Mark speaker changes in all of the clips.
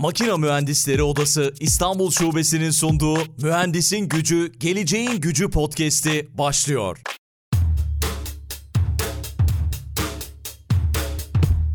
Speaker 1: Makina Mühendisleri Odası İstanbul Şubesi'nin sunduğu Mühendisin Gücü, Geleceğin Gücü podcast'i başlıyor.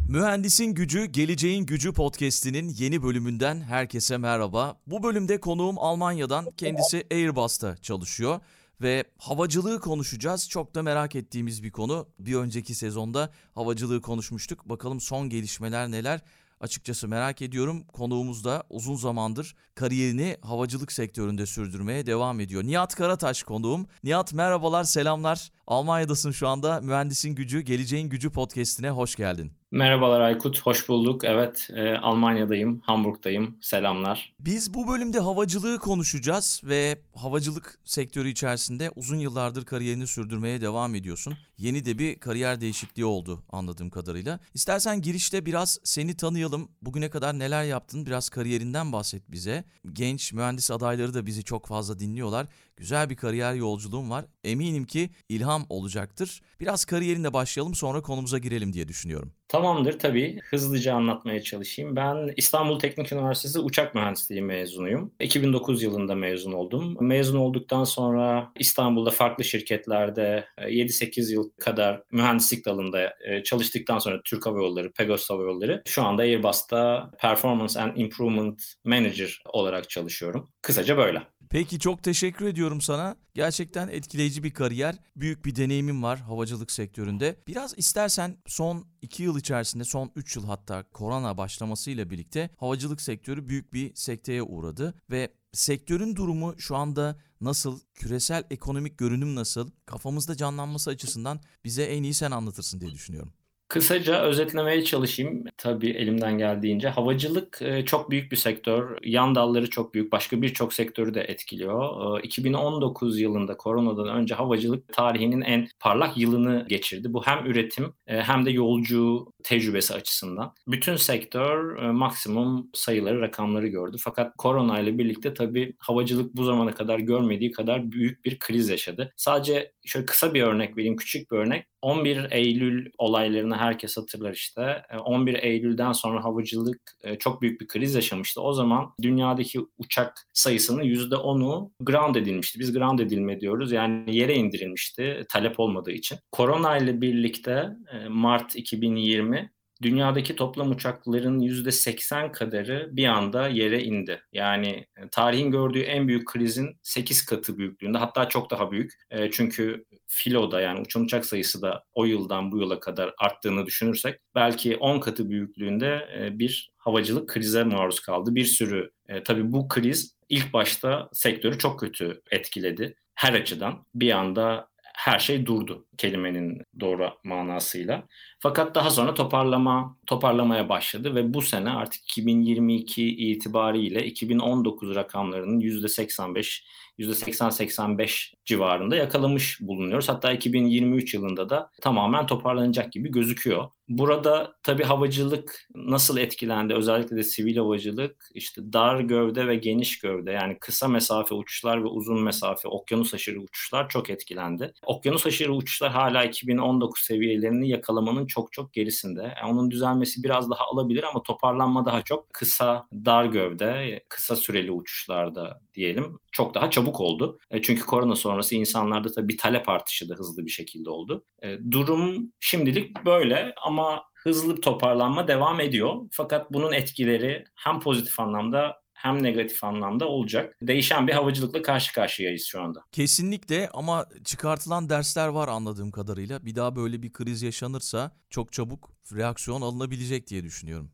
Speaker 1: Mühendisin Gücü, Geleceğin Gücü podcast'inin yeni bölümünden herkese merhaba. Bu bölümde konuğum Almanya'dan, kendisi Airbus'ta çalışıyor ve havacılığı konuşacağız. Çok da merak ettiğimiz bir konu. Bir önceki sezonda havacılığı konuşmuştuk. Bakalım son gelişmeler neler? Açıkçası merak ediyorum. Konuğumuz da uzun zamandır kariyerini havacılık sektöründe sürdürmeye devam ediyor. Nihat Karataş konuğum. Nihat merhabalar, selamlar. Almanya'dasın şu anda. Mühendisin Gücü, Geleceğin Gücü podcast'ine hoş geldin.
Speaker 2: Merhabalar Aykut, hoş bulduk. Evet, e, Almanya'dayım, Hamburg'dayım. Selamlar.
Speaker 1: Biz bu bölümde havacılığı konuşacağız ve havacılık sektörü içerisinde uzun yıllardır kariyerini sürdürmeye devam ediyorsun. Yeni de bir kariyer değişikliği oldu anladığım kadarıyla. İstersen girişte biraz seni tanıyalım. Bugüne kadar neler yaptın? Biraz kariyerinden bahset bize. Genç mühendis adayları da bizi çok fazla dinliyorlar. Güzel bir kariyer yolculuğum var. Eminim ki ilham olacaktır. Biraz kariyerinle başlayalım sonra konumuza girelim diye düşünüyorum.
Speaker 2: Tamamdır tabii. Hızlıca anlatmaya çalışayım. Ben İstanbul Teknik Üniversitesi Uçak Mühendisliği mezunuyum. 2009 yılında mezun oldum. Mezun olduktan sonra İstanbul'da farklı şirketlerde 7-8 yıl kadar mühendislik dalında e, çalıştıktan sonra Türk Hava Yolları, Pegasus Hava Yolları şu anda Airbus'ta Performance and Improvement Manager olarak çalışıyorum. Kısaca böyle.
Speaker 1: Peki çok teşekkür ediyorum sana. Gerçekten etkileyici bir kariyer. Büyük bir deneyimim var havacılık sektöründe. Biraz istersen son 2 yıl içerisinde, son 3 yıl hatta korona başlamasıyla birlikte havacılık sektörü büyük bir sekteye uğradı. Ve sektörün durumu şu anda nasıl? Küresel ekonomik görünüm nasıl? Kafamızda canlanması açısından bize en iyi sen anlatırsın diye düşünüyorum.
Speaker 2: Kısaca özetlemeye çalışayım tabii elimden geldiğince. Havacılık e, çok büyük bir sektör. Yan dalları çok büyük. Başka birçok sektörü de etkiliyor. 2019 e, yılında koronadan önce havacılık tarihinin en parlak yılını geçirdi. Bu hem üretim e, hem de yolcu tecrübesi açısından. Bütün sektör maksimum sayıları, rakamları gördü. Fakat korona ile birlikte tabii havacılık bu zamana kadar görmediği kadar büyük bir kriz yaşadı. Sadece şöyle kısa bir örnek vereyim, küçük bir örnek. 11 Eylül olaylarını herkes hatırlar işte. 11 e, Eylül'den sonra havacılık e, çok büyük bir kriz yaşamıştı. O zaman dünyadaki uçak sayısının %10'u ground edilmişti. Biz ground edilme diyoruz. Yani yere indirilmişti talep olmadığı için. Korona ile birlikte e, Mart 2020 dünyadaki toplam uçakların %80 kadarı bir anda yere indi. Yani tarihin gördüğü en büyük krizin 8 katı büyüklüğünde hatta çok daha büyük. Çünkü filoda yani uçan uçak sayısı da o yıldan bu yıla kadar arttığını düşünürsek belki 10 katı büyüklüğünde e, bir havacılık krize maruz kaldı. Bir sürü e, tabii bu kriz ilk başta sektörü çok kötü etkiledi her açıdan. Bir anda her şey durdu kelimenin doğru manasıyla. Fakat daha sonra toparlama toparlamaya başladı ve bu sene artık 2022 itibariyle 2019 rakamlarının %85 %80-85 civarında yakalamış bulunuyoruz. Hatta 2023 yılında da tamamen toparlanacak gibi gözüküyor. Burada tabii havacılık nasıl etkilendi? Özellikle de sivil havacılık işte dar gövde ve geniş gövde yani kısa mesafe uçuşlar ve uzun mesafe okyanus aşırı uçuşlar çok etkilendi. Okyanus aşırı uçuşlar hala 2019 seviyelerini yakalamanın çok çok gerisinde. Yani onun düzelmesi biraz daha alabilir ama toparlanma daha çok kısa dar gövde, kısa süreli uçuşlarda diyelim çok daha çabuk oldu. E, çünkü korona sonrası insanlarda tabii bir talep artışı da hızlı bir şekilde oldu. E, durum şimdilik böyle ama hızlı toparlanma devam ediyor. Fakat bunun etkileri hem pozitif anlamda hem negatif anlamda olacak. Değişen bir havacılıkla karşı karşıyayız şu anda.
Speaker 1: Kesinlikle ama çıkartılan dersler var anladığım kadarıyla. Bir daha böyle bir kriz yaşanırsa çok çabuk reaksiyon alınabilecek diye düşünüyorum.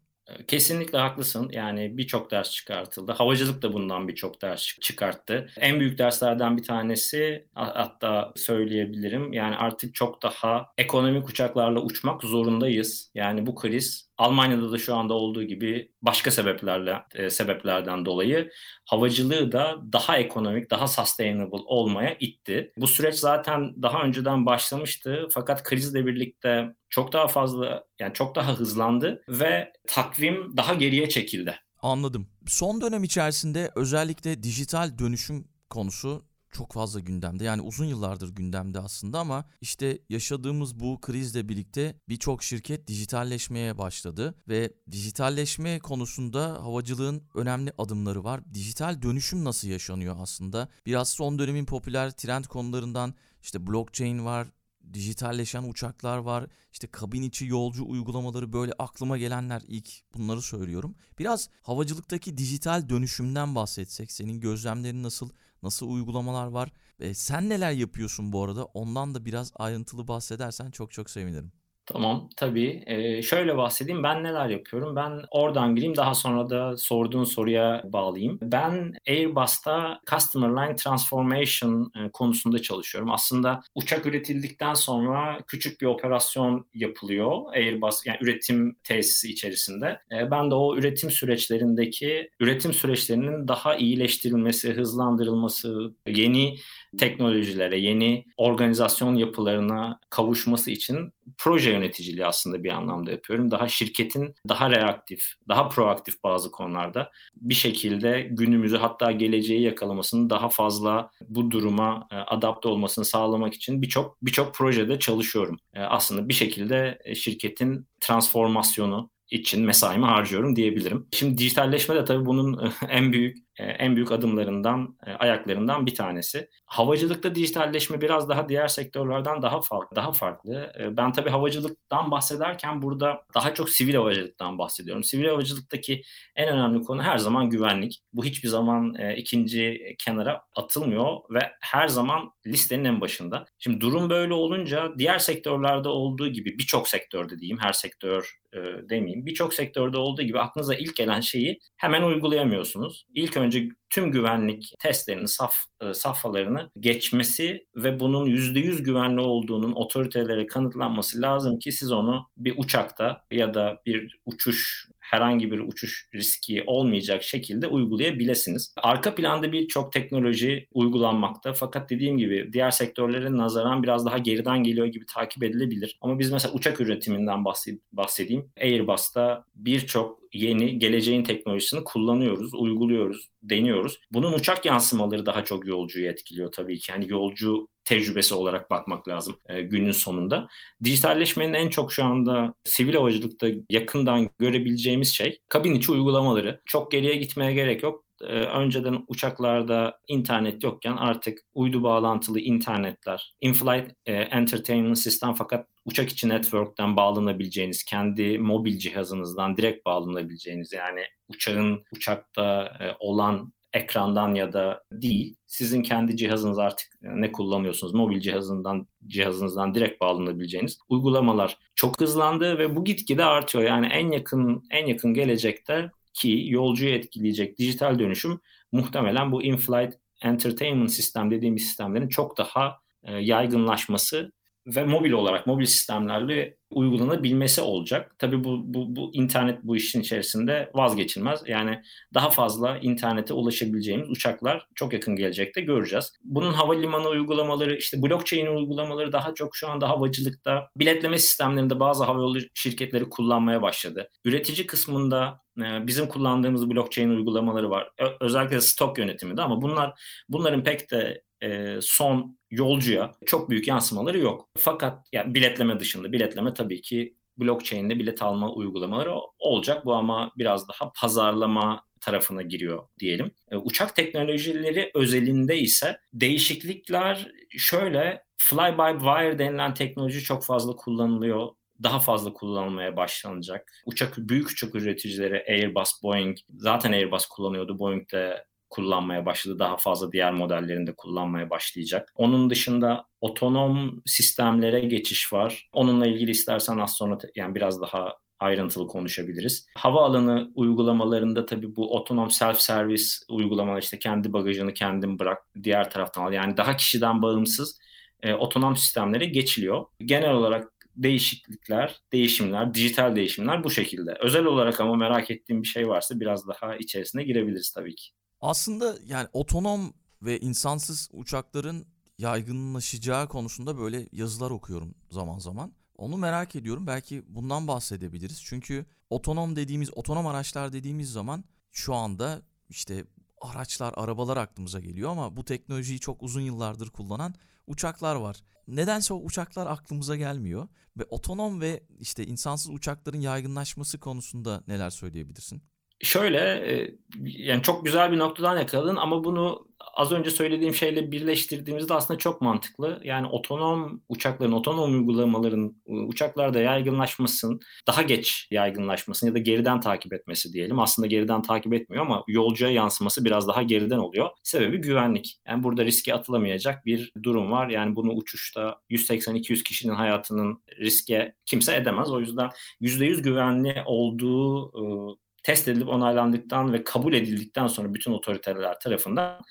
Speaker 2: Kesinlikle haklısın. Yani birçok ders çıkartıldı. Havacılık da bundan birçok ders çıkarttı. En büyük derslerden bir tanesi hatta söyleyebilirim. Yani artık çok daha ekonomik uçaklarla uçmak zorundayız. Yani bu kriz Almanya'da da şu anda olduğu gibi başka sebeplerle e, sebeplerden dolayı havacılığı da daha ekonomik, daha sustainable olmaya itti. Bu süreç zaten daha önceden başlamıştı fakat krizle birlikte çok daha fazla yani çok daha hızlandı ve takvim daha geriye çekildi.
Speaker 1: Anladım. Son dönem içerisinde özellikle dijital dönüşüm konusu çok fazla gündemde. Yani uzun yıllardır gündemde aslında ama işte yaşadığımız bu krizle birlikte birçok şirket dijitalleşmeye başladı ve dijitalleşme konusunda havacılığın önemli adımları var. Dijital dönüşüm nasıl yaşanıyor aslında? Biraz son dönemin popüler trend konularından işte blockchain var, dijitalleşen uçaklar var. İşte kabin içi yolcu uygulamaları böyle aklıma gelenler ilk bunları söylüyorum. Biraz havacılıktaki dijital dönüşümden bahsetsek. Senin gözlemlerin nasıl? Nasıl uygulamalar var? E, sen neler yapıyorsun bu arada? Ondan da biraz ayrıntılı bahsedersen çok çok sevinirim.
Speaker 2: Tamam, tabii. Eee, şöyle bahsedeyim, ben neler yapıyorum? Ben oradan gireyim, daha sonra da sorduğun soruya bağlayayım. Ben Airbus'ta Customer Line Transformation eee, konusunda çalışıyorum. Aslında uçak üretildikten sonra küçük bir operasyon yapılıyor Airbus, yani üretim tesisi içerisinde. Eee, ben de o üretim süreçlerindeki, üretim süreçlerinin daha iyileştirilmesi, hızlandırılması, yeni teknolojilere, yeni organizasyon yapılarına kavuşması için proje yöneticiliği aslında bir anlamda yapıyorum. Daha şirketin daha reaktif, daha proaktif bazı konularda bir şekilde günümüzü hatta geleceği yakalamasını daha fazla bu duruma e, adapte olmasını sağlamak için birçok birçok projede çalışıyorum. E, aslında bir şekilde e, şirketin transformasyonu için mesaimi harcıyorum diyebilirim. Şimdi dijitalleşme de tabii bunun en büyük en büyük adımlarından, e, ayaklarından bir tanesi. Havacılıkta dijitalleşme biraz daha diğer sektörlerden daha farklı. Daha farklı. E, ben tabii havacılıktan bahsederken burada daha çok sivil havacılıktan bahsediyorum. Sivil havacılıktaki en önemli konu her zaman güvenlik. Bu hiçbir zaman ikinci kenara atılmıyor ve her zaman listenin en başında. Şimdi durum böyle olunca diğer sektörlerde olduğu gibi birçok sektörde diyeyim, her sektör demeyeyim. Birçok sektörde olduğu gibi aklınıza ilk gelen şeyi hemen uygulayamıyorsunuz. İlk önce tüm güvenlik testlerinin saf, e, safhalarını geçmesi ve bunun %100 güvenli olduğunun otoritelere kanıtlanması lazım ki siz onu bir uçakta ya da bir uçuş herhangi bir uçuş riski olmayacak şekilde uygulayabilirsiniz. Arka planda birçok teknoloji uygulanmakta fakat dediğim gibi diğer sektörlere nazaran biraz daha geriden geliyor gibi takip edilebilir. Ama biz mesela uçak üretiminden bahsedeyim. Airbus'ta birçok yeni geleceğin teknolojisini kullanıyoruz, uyguluyoruz, deniyoruz. Bunun uçak yansımaları daha çok yolcuyu etkiliyor tabii ki. Yani yolcu tecrübesi olarak bakmak lazım e, günün sonunda. Dijitalleşmenin en çok şu anda sivil havacılıkta yakından görebileceğimiz şey kabin içi uygulamaları. Çok geriye gitmeye gerek yok e, önceden uçaklarda internet yokken artık uydu bağlantılı internetler, in-flight e, entertainment sistem fakat uçak içi network'ten bağlanabileceğiniz, kendi mobil cihazınızdan direkt bağlanabileceğiniz yani uçağın uçakta e, olan ekrandan ya da değil. Sizin kendi cihazınız artık ne kullanıyorsunuz? Mobil cihazından cihazınızdan direkt bağlanabileceğiniz uygulamalar çok hızlandı ve bu gitgide artıyor. Yani en yakın en yakın gelecekte ki yolcuyu etkileyecek dijital dönüşüm muhtemelen bu in-flight entertainment sistem dediğimiz sistemlerin çok daha e, yaygınlaşması ve mobil olarak mobil sistemlerle uygulanabilmesi olacak. Tabii bu, bu, bu internet bu işin içerisinde vazgeçilmez. Yani daha fazla internete ulaşabileceğimiz uçaklar çok yakın gelecekte göreceğiz. Bunun havalimanı uygulamaları, işte blockchain uygulamaları daha çok şu anda havacılıkta, biletleme sistemlerinde bazı havayolu şirketleri kullanmaya başladı. Üretici kısmında bizim kullandığımız blockchain uygulamaları var. Özellikle stok yönetiminde ama bunlar bunların pek de e, son yolcuya çok büyük yansımaları yok. Fakat yani biletleme dışında biletleme tabii ki blockchain'de bilet alma uygulamaları olacak. Bu ama biraz daha pazarlama tarafına giriyor diyelim. E, uçak teknolojileri özelinde ise değişiklikler şöyle fly by wire denilen teknoloji çok fazla kullanılıyor daha fazla kullanılmaya başlanacak. Uçak büyük uçak üreticileri Airbus, Boeing zaten Airbus kullanıyordu. Boeing de kullanmaya başladı. Daha fazla diğer modellerinde kullanmaya başlayacak. Onun dışında otonom sistemlere geçiş var. Onunla ilgili istersen az sonra yani biraz daha ayrıntılı konuşabiliriz. Havaalanı uygulamalarında tabii bu otonom self service uygulamalar işte kendi bagajını kendin bırak diğer taraftan al. Yani daha kişiden bağımsız e, sistemlere geçiliyor. Genel olarak değişiklikler, değişimler, dijital değişimler bu şekilde. Özel olarak ama merak ettiğim bir şey varsa biraz daha içerisine girebiliriz tabii ki.
Speaker 1: Aslında yani otonom ve insansız uçakların yaygınlaşacağı konusunda böyle yazılar okuyorum zaman zaman. Onu merak ediyorum. Belki bundan bahsedebiliriz. Çünkü otonom dediğimiz, otonom araçlar dediğimiz zaman şu anda işte araçlar, arabalar aklımıza geliyor ama bu teknolojiyi çok uzun yıllardır kullanan uçaklar var. Nedense o uçaklar aklımıza gelmiyor ve otonom ve işte insansız uçakların yaygınlaşması konusunda neler söyleyebilirsin?
Speaker 2: Şöyle e, yani çok güzel bir noktadan yakaladın ama bunu az önce söylediğim şeyle birleştirdiğimizde aslında çok mantıklı. Yani otonom uçakların, otonom uygulamaların e, uçaklarda yaygınlaşmasın, daha geç yaygınlaşmasın ya da geriden takip etmesi diyelim. Aslında geriden takip etmiyor ama yolcuya yansıması biraz daha geriden oluyor. Sebebi güvenlik. Yani burada riske atılamayacak bir durum var. Yani bunu uçuşta 180-200 kişinin hayatının riske kimse edemez. O yüzden %100 güvenli olduğu e, test edilip onaylandıktan ve kabul edildikten sonra bütün otoriteler tarafından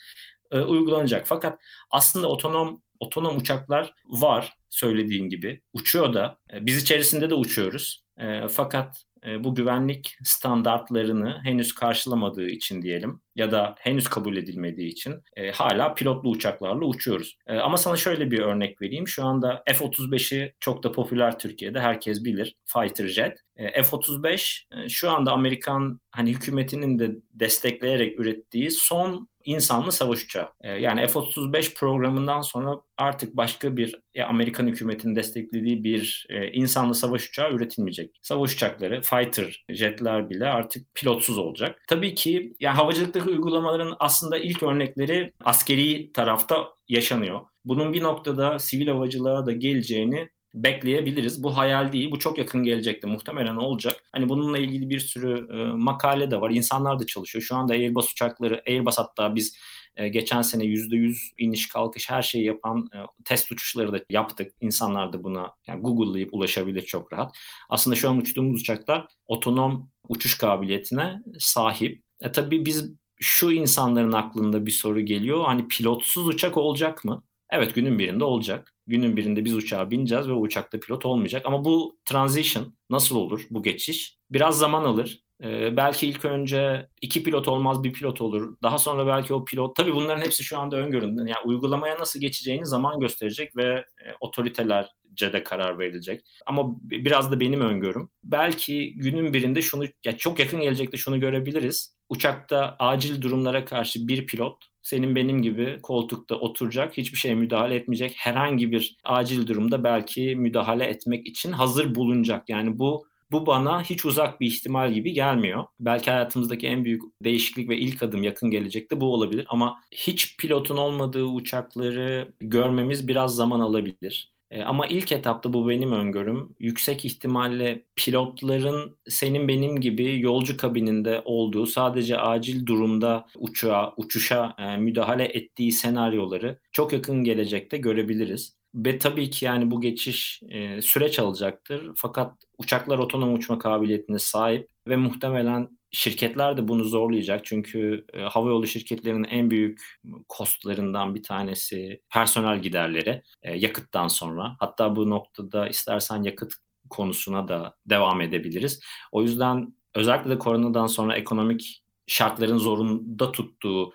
Speaker 2: e, uygulanacak. Fakat aslında otonom otonom uçaklar var söylediğin gibi. Uçuyor da. E, biz içerisinde de uçuyoruz. E, fakat e, bu güvenlik standartlarını henüz karşılamadığı için diyelim ya da henüz kabul edilmediği için e, hala pilotlu uçaklarla uçuyoruz. E, ama sana şöyle bir örnek vereyim. Şu anda F-35'i çok da popüler Türkiye'de herkes bilir. Fighter jet. E, F-35 e, şu anda Amerikan hani hükümetinin de destekleyerek ürettiği son insanlı savaş uçağı. E, yani F-35 programından sonra artık başka bir e, Amerikan hükümetinin desteklediği bir e, insanlı savaş uçağı üretilmeyecek. Savaş uçakları, fighter jetler bile artık pilotsuz olacak. Tabii ki yani havacılıktaki uygulamaların aslında ilk örnekleri askeri tarafta yaşanıyor. Bunun bir noktada sivil havacılığa da geleceğini bekleyebiliriz. Bu hayal değil. Bu çok yakın gelecekte muhtemelen olacak. Hani bununla ilgili bir sürü e, makale de var. İnsanlar da çalışıyor. Şu anda Airbus uçakları, Airbus hatta biz e, geçen sene %100 iniş kalkış her şeyi yapan e, test uçuşları da yaptık. İnsanlar da buna yani Google'layıp ulaşabilir çok rahat. Aslında şu an uçtuğumuz uçaklar otonom uçuş kabiliyetine sahip. E tabii biz şu insanların aklında bir soru geliyor. Hani pilotsuz uçak olacak mı? Evet günün birinde olacak. Günün birinde biz uçağa bineceğiz ve uçakta pilot olmayacak. Ama bu transition nasıl olur bu geçiş? Biraz zaman alır. Ee, belki ilk önce iki pilot olmaz bir pilot olur. Daha sonra belki o pilot tabii bunların hepsi şu anda öngöründe. Yani uygulamaya nasıl geçeceğini zaman gösterecek ve e, otoritelerce de karar verilecek. Ama biraz da benim öngörüm. Belki günün birinde şunu ya çok yakın gelecekte şunu görebiliriz. Uçakta acil durumlara karşı bir pilot senin benim gibi koltukta oturacak, hiçbir şeye müdahale etmeyecek. Herhangi bir acil durumda belki müdahale etmek için hazır bulunacak. Yani bu bu bana hiç uzak bir ihtimal gibi gelmiyor. Belki hayatımızdaki en büyük değişiklik ve ilk adım yakın gelecekte bu olabilir ama hiç pilotun olmadığı uçakları görmemiz biraz zaman alabilir. E, ama ilk etapta bu benim öngörüm. Yüksek ihtimalle pilotların senin benim gibi yolcu kabininde olduğu, sadece acil durumda uçağa, uçuşa e, müdahale ettiği senaryoları çok yakın gelecekte görebiliriz. Ve tabii ki yani bu geçiş e, süreç alacaktır. Fakat uçaklar otonom uçma kabiliyetine sahip ve muhtemelen şirketler de bunu zorlayacak. Çünkü e, havayolu şirketlerinin en büyük kostlarından bir tanesi personel giderleri e, yakıttan sonra. Hatta bu noktada istersen yakıt konusuna da devam edebiliriz. O yüzden özellikle de koronadan sonra ekonomik şartların zorunda tuttuğu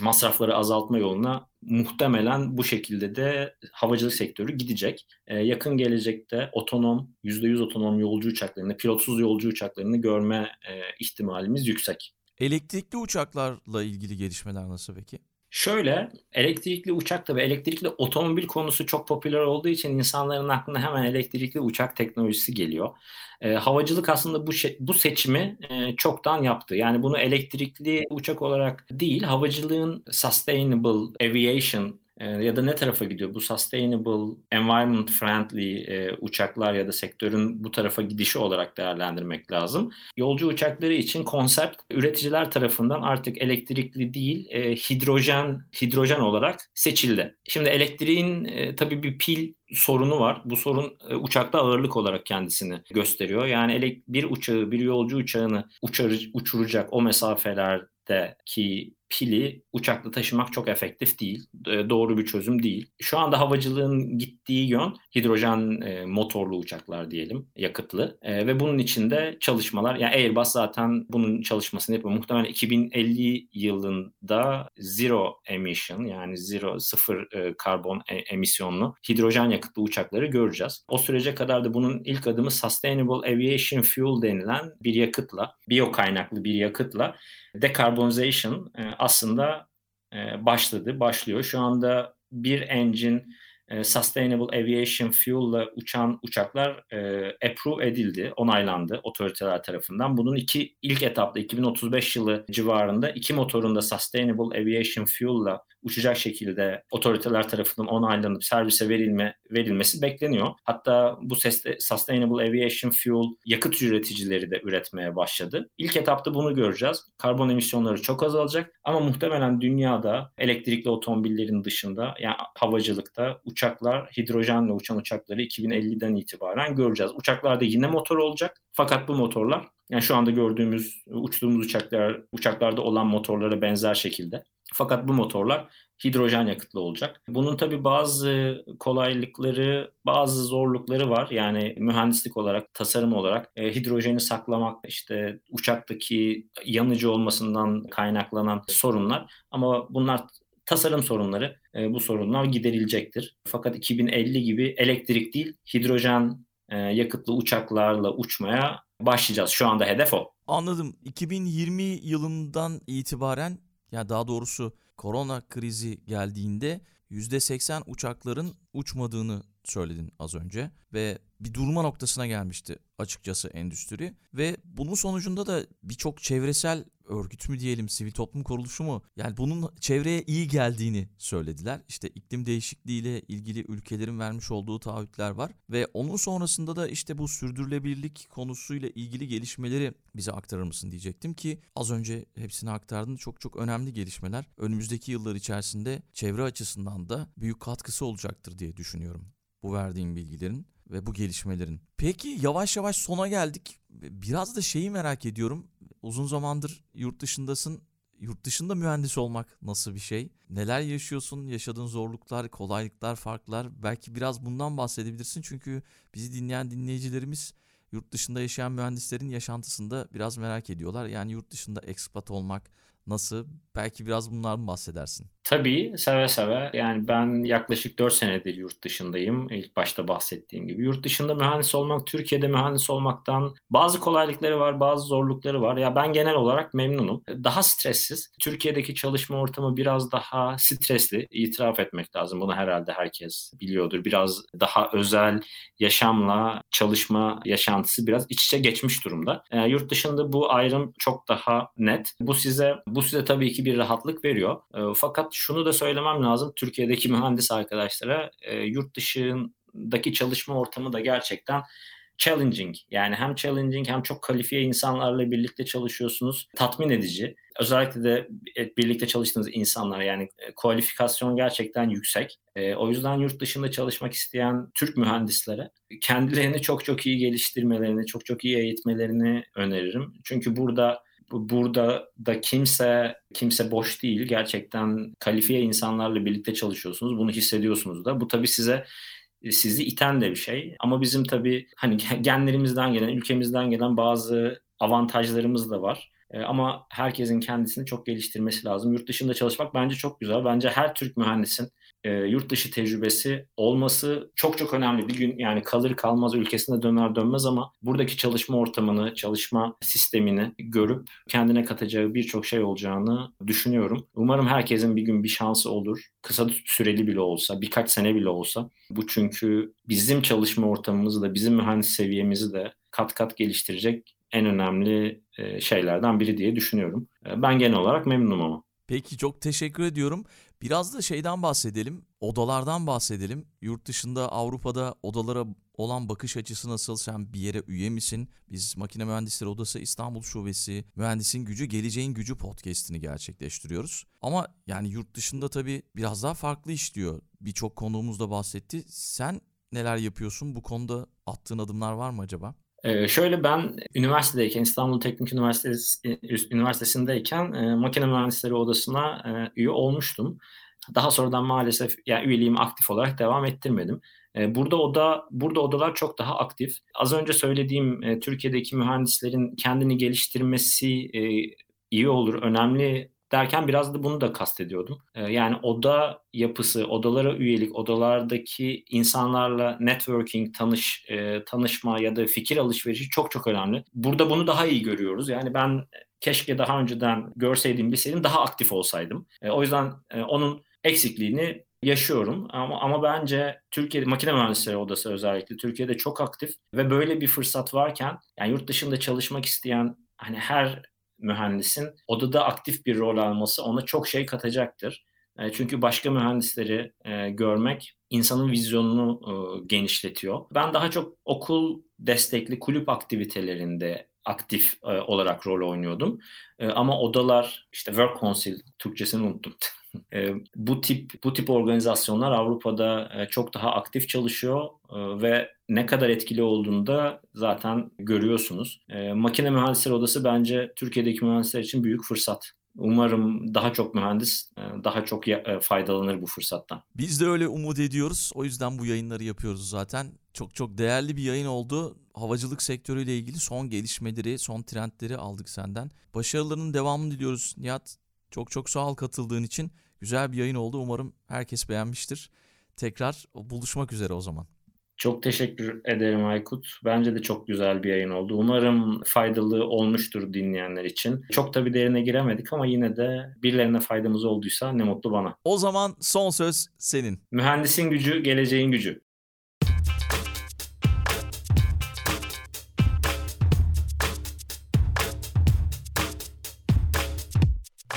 Speaker 2: masrafları azaltma yoluna muhtemelen bu şekilde de havacılık sektörü gidecek. Ee, yakın gelecekte otonom, %100 otonom yolcu uçaklarını, pilotsuz yolcu uçaklarını görme e, ihtimalimiz yüksek.
Speaker 1: Elektrikli uçaklarla ilgili gelişmeler nasıl peki?
Speaker 2: Şöyle elektrikli uçak ve elektrikli otomobil konusu çok popüler olduğu için insanların aklına hemen elektrikli uçak teknolojisi geliyor. E, havacılık aslında bu bu seçimi e, çoktan yaptı. Yani bunu elektrikli uçak olarak değil, havacılığın sustainable aviation ya da ne tarafa gidiyor? Bu sustainable, environment friendly e, uçaklar ya da sektörün bu tarafa gidişi olarak değerlendirmek lazım. Yolcu uçakları için konsept üreticiler tarafından artık elektrikli değil, e, hidrojen hidrojen olarak seçildi. Şimdi elektriğin e, tabii bir pil sorunu var. Bu sorun e, uçakta ağırlık olarak kendisini gösteriyor. Yani bir uçağı, bir yolcu uçağını uçar, uçuracak o mesafelerdeki pili uçakla taşımak çok efektif değil. Doğru bir çözüm değil. Şu anda havacılığın gittiği yön hidrojen e, motorlu uçaklar diyelim, yakıtlı. E, ve bunun içinde çalışmalar, yani Airbus zaten bunun çalışmasını yapıyor. Muhtemelen 2050 yılında zero emission yani zero sıfır e, karbon emisyonlu hidrojen yakıtlı uçakları göreceğiz. O sürece kadar da bunun ilk adımı Sustainable Aviation Fuel denilen bir yakıtla, biyo kaynaklı bir yakıtla decarbonization aslında e, başladı, başlıyor. Şu anda bir engine e, Sustainable Aviation Fuel'la uçan uçaklar e, approve edildi, onaylandı otoriteler tarafından. Bunun iki ilk etapta 2035 yılı civarında iki motorun da Sustainable Aviation Fuel'la uçacak şekilde otoriteler tarafından onaylanıp servise verilme verilmesi bekleniyor. Hatta bu Sustainable Aviation Fuel yakıt üreticileri de üretmeye başladı. İlk etapta bunu göreceğiz. Karbon emisyonları çok azalacak ama muhtemelen dünyada elektrikli otomobillerin dışında yani havacılıkta uçaklar, hidrojenle uçan uçakları 2050'den itibaren göreceğiz. Uçaklarda yine motor olacak fakat bu motorlar yani şu anda gördüğümüz uçtuğumuz uçaklar uçaklarda olan motorlara benzer şekilde fakat bu motorlar hidrojen yakıtlı olacak. Bunun tabi bazı kolaylıkları, bazı zorlukları var. Yani mühendislik olarak, tasarım olarak e, hidrojeni saklamak, işte uçaktaki yanıcı olmasından kaynaklanan sorunlar. Ama bunlar tasarım sorunları. E, bu sorunlar giderilecektir. Fakat 2050 gibi elektrik değil, hidrojen e, yakıtlı uçaklarla uçmaya başlayacağız. Şu anda hedef o.
Speaker 1: Anladım. 2020 yılından itibaren ya daha doğrusu korona krizi geldiğinde %80 uçakların uçmadığını söyledin az önce ve bir durma noktasına gelmişti açıkçası endüstri ve bunun sonucunda da birçok çevresel örgüt mü diyelim, sivil toplum kuruluşu mu? Yani bunun çevreye iyi geldiğini söylediler. İşte iklim değişikliğiyle ilgili ülkelerin vermiş olduğu taahhütler var ve onun sonrasında da işte bu sürdürülebilirlik konusuyla ilgili gelişmeleri bize aktarır mısın diyecektim ki az önce hepsini aktardın. Çok çok önemli gelişmeler. Önümüzdeki yıllar içerisinde çevre açısından da büyük katkısı olacaktır diye düşünüyorum bu verdiğim bilgilerin ve bu gelişmelerin. Peki yavaş yavaş sona geldik. Biraz da şeyi merak ediyorum. Uzun zamandır yurt dışındasın. Yurt dışında mühendis olmak nasıl bir şey? Neler yaşıyorsun? Yaşadığın zorluklar, kolaylıklar, farklar. Belki biraz bundan bahsedebilirsin. Çünkü bizi dinleyen dinleyicilerimiz yurt dışında yaşayan mühendislerin yaşantısını da biraz merak ediyorlar. Yani yurt dışında ekspat olmak, Nasıl? Belki biraz bunlardan bahsedersin.
Speaker 2: Tabii seve seve. Yani ben yaklaşık 4 senedir yurt dışındayım. İlk başta bahsettiğim gibi. Yurt dışında mühendis olmak, Türkiye'de mühendis olmaktan bazı kolaylıkları var, bazı zorlukları var. Ya ben genel olarak memnunum. Daha stressiz. Türkiye'deki çalışma ortamı biraz daha stresli. İtiraf etmek lazım. Bunu herhalde herkes biliyordur. Biraz daha özel yaşamla çalışma yaşantısı biraz iç içe geçmiş durumda. Yani yurt dışında bu ayrım çok daha net. Bu size bu size tabii ki bir rahatlık veriyor. E, fakat şunu da söylemem lazım. Türkiye'deki mühendis arkadaşlara e, yurt dışındaki çalışma ortamı da gerçekten challenging. Yani hem challenging hem çok kalifiye insanlarla birlikte çalışıyorsunuz. Tatmin edici. Özellikle de e, birlikte çalıştığınız insanlar yani e, kualifikasyon gerçekten yüksek. E, o yüzden yurt dışında çalışmak isteyen Türk mühendislere kendilerini çok çok iyi geliştirmelerini, çok çok iyi eğitmelerini öneririm. Çünkü burada burada da kimse kimse boş değil. Gerçekten kalifiye insanlarla birlikte çalışıyorsunuz. Bunu hissediyorsunuz da. Bu tabii size sizi iten de bir şey. Ama bizim tabii hani genlerimizden gelen, ülkemizden gelen bazı avantajlarımız da var. E, ama herkesin kendisini çok geliştirmesi lazım. Yurt dışında çalışmak bence çok güzel. Bence her Türk mühendisin e, yurt dışı tecrübesi olması çok çok önemli. Bir gün yani kalır kalmaz ülkesine döner dönmez ama buradaki çalışma ortamını, çalışma sistemini görüp kendine katacağı birçok şey olacağını düşünüyorum. Umarım herkesin bir gün bir şansı olur. Kısa süreli bile olsa, birkaç sene bile olsa. Bu çünkü bizim çalışma ortamımızı da, bizim mühendis seviyemizi de kat kat geliştirecek en önemli e, şeylerden biri diye düşünüyorum. E, ben genel olarak memnunum ama.
Speaker 1: Peki çok teşekkür ediyorum. Biraz da şeyden bahsedelim, odalardan bahsedelim. Yurt dışında Avrupa'da odalara olan bakış açısı nasıl? Sen bir yere üye misin? Biz Makine Mühendisleri Odası İstanbul Şubesi Mühendisin Gücü Geleceğin Gücü podcast'ini gerçekleştiriyoruz. Ama yani yurt dışında tabii biraz daha farklı işliyor. Birçok konuğumuz da bahsetti. Sen neler yapıyorsun? Bu konuda attığın adımlar var mı acaba?
Speaker 2: Ee, şöyle ben üniversitedeyken İstanbul Teknik Üniversitesi Üniversitesi'ndeyken e, makine mühendisleri odasına e, üye olmuştum. Daha sonradan maalesef yani üyeliğimi aktif olarak devam ettirmedim. E, burada oda burada odalar çok daha aktif. Az önce söylediğim e, Türkiye'deki mühendislerin kendini geliştirmesi e, iyi olur, önemli derken biraz da bunu da kastediyordum. Ee, yani oda yapısı, odalara üyelik, odalardaki insanlarla networking, tanış, e, tanışma ya da fikir alışverişi çok çok önemli. Burada bunu daha iyi görüyoruz. Yani ben keşke daha önceden görseydim, bilseydim daha aktif olsaydım. E, o yüzden e, onun eksikliğini yaşıyorum ama ama bence Türkiye'de makine mühendisleri odası özellikle Türkiye'de çok aktif ve böyle bir fırsat varken yani yurt dışında çalışmak isteyen hani her mühendisin odada aktif bir rol alması ona çok şey katacaktır. E, çünkü başka mühendisleri e, görmek insanın vizyonunu e, genişletiyor. Ben daha çok okul destekli kulüp aktivitelerinde aktif olarak rol oynuyordum. Ama odalar işte Work Council Türkçesini unuttum. e, bu tip bu tip organizasyonlar Avrupa'da e, çok daha aktif çalışıyor e, ve ne kadar etkili olduğunu da zaten görüyorsunuz. E, makine mühendisleri odası bence Türkiye'deki mühendisler için büyük fırsat. Umarım daha çok mühendis daha çok faydalanır bu fırsattan.
Speaker 1: Biz de öyle umut ediyoruz. O yüzden bu yayınları yapıyoruz zaten. Çok çok değerli bir yayın oldu. Havacılık sektörüyle ilgili son gelişmeleri, son trendleri aldık senden. Başarılarının devamını diliyoruz Nihat. Çok çok sağ ol katıldığın için. Güzel bir yayın oldu. Umarım herkes beğenmiştir. Tekrar buluşmak üzere o zaman.
Speaker 2: Çok teşekkür ederim Aykut. Bence de çok güzel bir yayın oldu. Umarım faydalı olmuştur dinleyenler için. Çok da bir derine giremedik ama yine de birilerine faydamız olduysa ne mutlu bana.
Speaker 1: O zaman son söz senin.
Speaker 2: Mühendisin gücü, geleceğin gücü.